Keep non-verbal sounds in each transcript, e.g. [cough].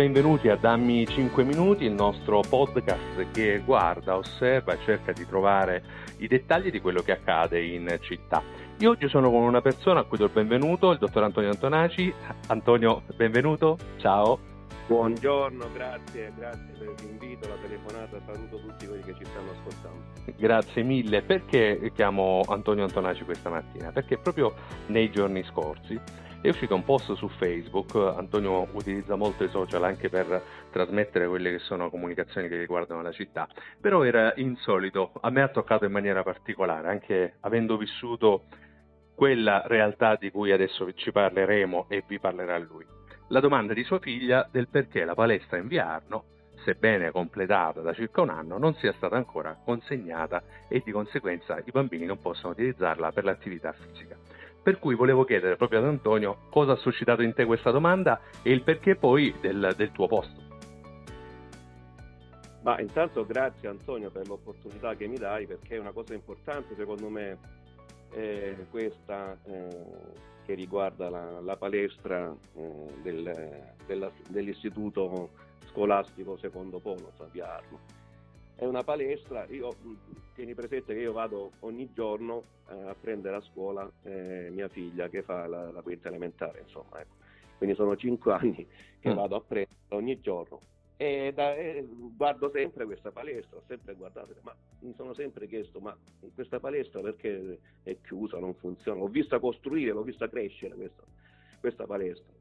benvenuti a Dammi 5 Minuti, il nostro podcast che guarda, osserva e cerca di trovare i dettagli di quello che accade in città. Io oggi sono con una persona a cui do il benvenuto, il dottor Antonio Antonaci. Antonio, benvenuto, ciao. Buongiorno, grazie, grazie per l'invito, la telefonata, saluto tutti quelli che ci stanno ascoltando. Grazie mille. Perché chiamo Antonio Antonaci questa mattina? Perché proprio nei giorni scorsi è uscito un post su Facebook, Antonio utilizza molto i social anche per trasmettere quelle che sono comunicazioni che riguardano la città, però era insolito, a me ha toccato in maniera particolare, anche avendo vissuto quella realtà di cui adesso ci parleremo e vi parlerà lui. La domanda di sua figlia del perché la palestra in via Arno, sebbene completata da circa un anno, non sia stata ancora consegnata e di conseguenza i bambini non possono utilizzarla per l'attività fisica. Per cui volevo chiedere proprio ad Antonio cosa ha suscitato in te questa domanda e il perché poi del, del tuo posto. Ma intanto grazie Antonio per l'opportunità che mi dai perché è una cosa importante secondo me eh, questa eh, che riguarda la, la palestra eh, del, della, dell'istituto scolastico secondo polo San Arno è una palestra, io tieni presente che io vado ogni giorno eh, a prendere a scuola eh, mia figlia che fa la, la quinta elementare, insomma, ecco. quindi sono cinque anni che mm. vado a prendere ogni giorno e, da, e, guardo sempre questa palestra, ho sempre guardato, ma mi sono sempre chiesto, ma questa palestra perché è chiusa, non funziona? L'ho vista costruire, l'ho vista crescere questa, questa palestra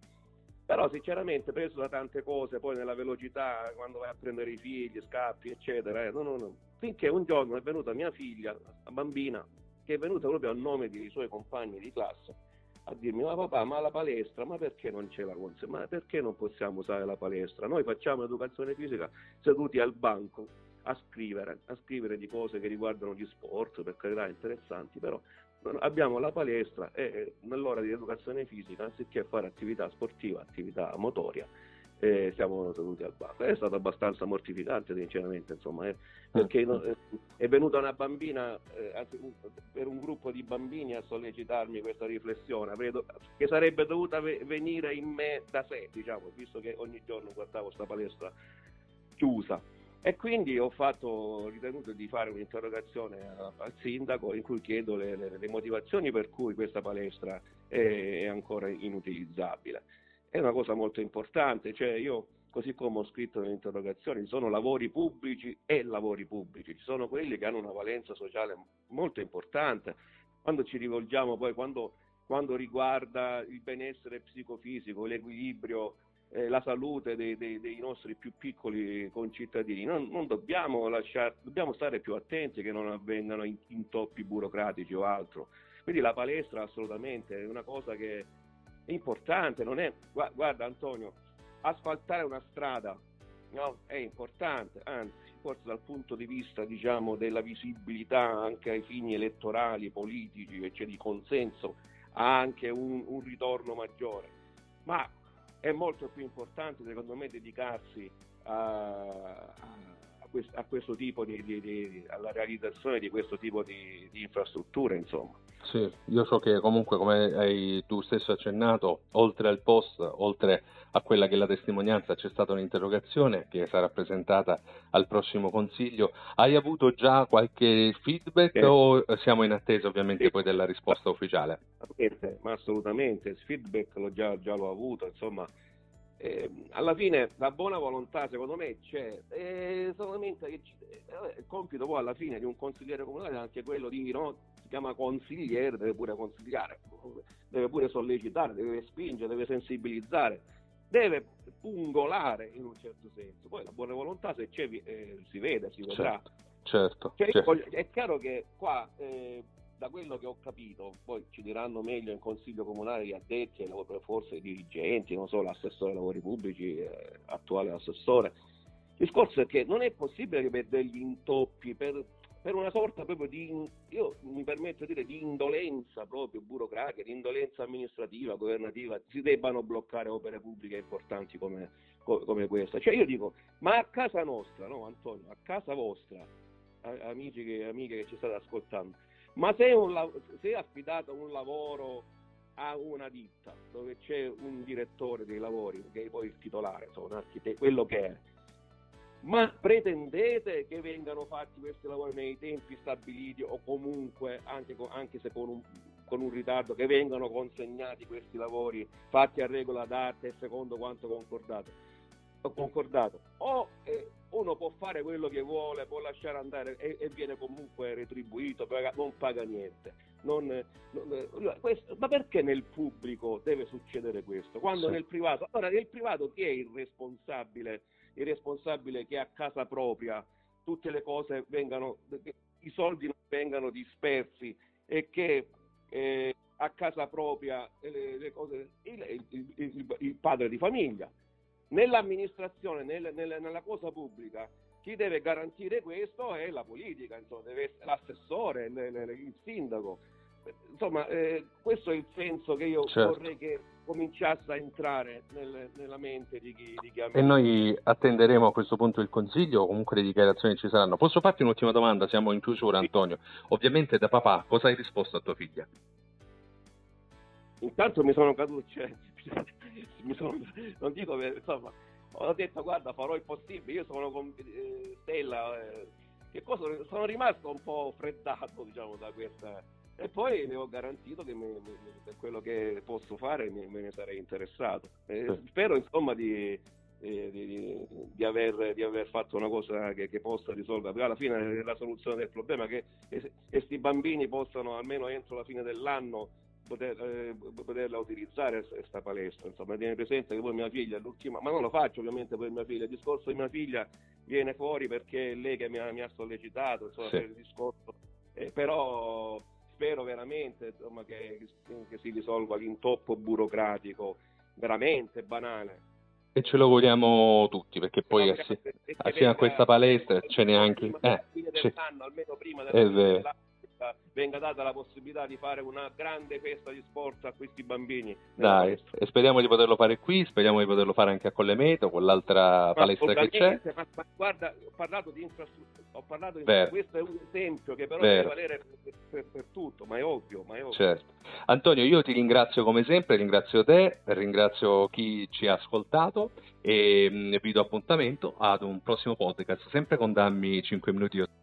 però sinceramente preso da tante cose, poi nella velocità, quando vai a prendere i figli, scappi, eccetera, eh, no, no, no. finché un giorno è venuta mia figlia, la bambina, che è venuta proprio a nome dei suoi compagni di classe, a dirmi, ma papà, ma la palestra, ma perché non c'è la consegna? Ma perché non possiamo usare la palestra? Noi facciamo educazione fisica seduti al banco a scrivere, a scrivere di cose che riguardano gli sport, per carità interessanti, però abbiamo la palestra e nell'ora di educazione fisica, anziché fare attività sportiva, attività motoria, eh, siamo seduti al banco. È stato abbastanza mortificante, sinceramente, insomma, eh, perché eh, è venuta una bambina, eh, per un gruppo di bambini a sollecitarmi questa riflessione, credo, che sarebbe dovuta venire in me da sé, diciamo, visto che ogni giorno guardavo questa palestra chiusa. E quindi ho, fatto, ritenuto di fare un'interrogazione al sindaco in cui chiedo le, le, le motivazioni per cui questa palestra è, è, ancora inutilizzabile. È una cosa molto importante, cioè io così come ho scritto nell'interrogazione, ci sono lavori pubblici e lavori pubblici, ci sono quelli che hanno una valenza sociale molto importante. Quando ci rivolgiamo poi, quando, quando riguarda il benessere psicofisico, l'equilibrio eh, la salute dei, dei, dei, nostri più piccoli concittadini. Non, non dobbiamo, lasciar, dobbiamo stare più attenti che non avvengano intoppi burocratici o altro. Quindi la palestra assolutamente è una cosa che è importante, non è, guarda Antonio, asfaltare una strada no, è importante, anzi forse dal punto di vista diciamo, della visibilità anche ai fini elettorali, politici cioè di consenso ha anche un, un ritorno maggiore. Ma è molto più importante secondo me dedicarsi a, a, questo, a questo, tipo di, di, di, alla realizzazione di questo tipo di, di infrastrutture insomma. Sì, io so che comunque come hai tu stesso accennato, oltre al post, oltre a quella che è la testimonianza, c'è stata un'interrogazione che sarà presentata al prossimo consiglio. Hai avuto già qualche feedback sì. o siamo in attesa ovviamente sì. poi della risposta ufficiale? Ma assolutamente, il feedback l'ho già, già l'ho avuto, insomma eh, alla fine la buona volontà secondo me c'è, eh, solamente che eh, il compito poi alla fine di un consigliere comunale è anche quello di, no, si chiama consigliere, deve pure consigliare, deve pure sollecitare, deve spingere, deve sensibilizzare, deve pungolare in un certo senso, poi la buona volontà se c'è eh, si vede, si vedrà. Certo, certo, cioè, certo. È chiaro che qua eh, da quello che ho capito, poi ci diranno meglio in consiglio comunale gli addetti, forse i dirigenti, non so, l'assessore ai lavori pubblici, eh, attuale assessore. Il discorso è che non è possibile che per degli intoppi, per, per una sorta proprio di, io mi permetto di dire, di indolenza proprio burocratica, di indolenza amministrativa, governativa, si debbano bloccare opere pubbliche importanti come, come questa. Cioè io dico, ma a casa nostra, no Antonio, a casa vostra, amici e amiche che ci state ascoltando, ma se, un, se è affidato un lavoro a una ditta dove c'è un direttore dei lavori, che è poi il titolare, insomma, un architetto, quello che è, ma pretendete che vengano fatti questi lavori nei tempi stabiliti o comunque, anche, anche se con un, con un, ritardo, che vengano consegnati questi lavori fatti a regola d'arte secondo quanto concordato? concordato. O uno può fare quello che vuole, può lasciare andare e, e viene comunque retribuito, paga, non paga niente. Non, non, questo, ma perché nel pubblico deve succedere questo? Quando sì. nel privato, allora nel privato chi è il responsabile? Il responsabile che a casa propria tutte le cose vengano, i soldi non vengano dispersi e che eh, a casa propria le, le cose, il, il, il, il padre di famiglia nell'amministrazione, nel, nel, nella cosa pubblica, chi deve garantire questo è la politica, insomma, deve essere l'assessore, il, il sindaco. Insomma, eh, questo è il senso che io certo. vorrei che cominciasse a entrare nel, nella mente di chi, di chi E noi attenderemo a questo punto il consiglio o comunque le dichiarazioni ci saranno. Posso farti un'ultima domanda? Siamo in chiusura, Antonio. Ovviamente da papà, cosa hai risposto a tua figlia? Intanto mi sono caduto, cioè, [laughs] sono, non dico che insomma, ho detto guarda farò il possibile, io sono con eh, Stella, eh, che cosa, sono rimasto un po' freddato diciamo da questa e poi le ho garantito che per quello che posso fare me, me ne sarei interessato. Eh, spero insomma di, di, di, di, aver, di, aver, fatto una cosa che, che possa risolvere, perché alla fine la soluzione del problema è che questi bambini possano almeno entro la fine dell'anno poter, eh, poterla utilizzare questa palestra. Insomma, tiene presente che poi mia figlia, l'ultima, ma non lo faccio ovviamente per mia figlia, il discorso di mia figlia viene fuori perché è lei che mi ha, mi ha sollecitato insomma, sì. per il discorso, eh, però spero veramente insomma, che, che si risolva l'intoppo burocratico veramente banale. E ce lo vogliamo tutti, perché poi assieme, a questa palestra ce n'è anche... Eh, almeno prima della, venga data la possibilità di fare una grande festa di sport a questi bambini. Dai, e speriamo di poterlo fare qui, speriamo di poterlo fare anche a Collemeto, con l'altra ma palestra che c'è. Ma, ma guarda, ho parlato di infrastruttura, ho parlato di questo è un esempio che però Vero. deve valere per, per, per, tutto, ma è ovvio, ma è ovvio. Certo. Antonio, io ti ringrazio come sempre, ringrazio te, ringrazio chi ci ha ascoltato e mm, vi do appuntamento ad un prossimo podcast, sempre con Dammi 5 minuti.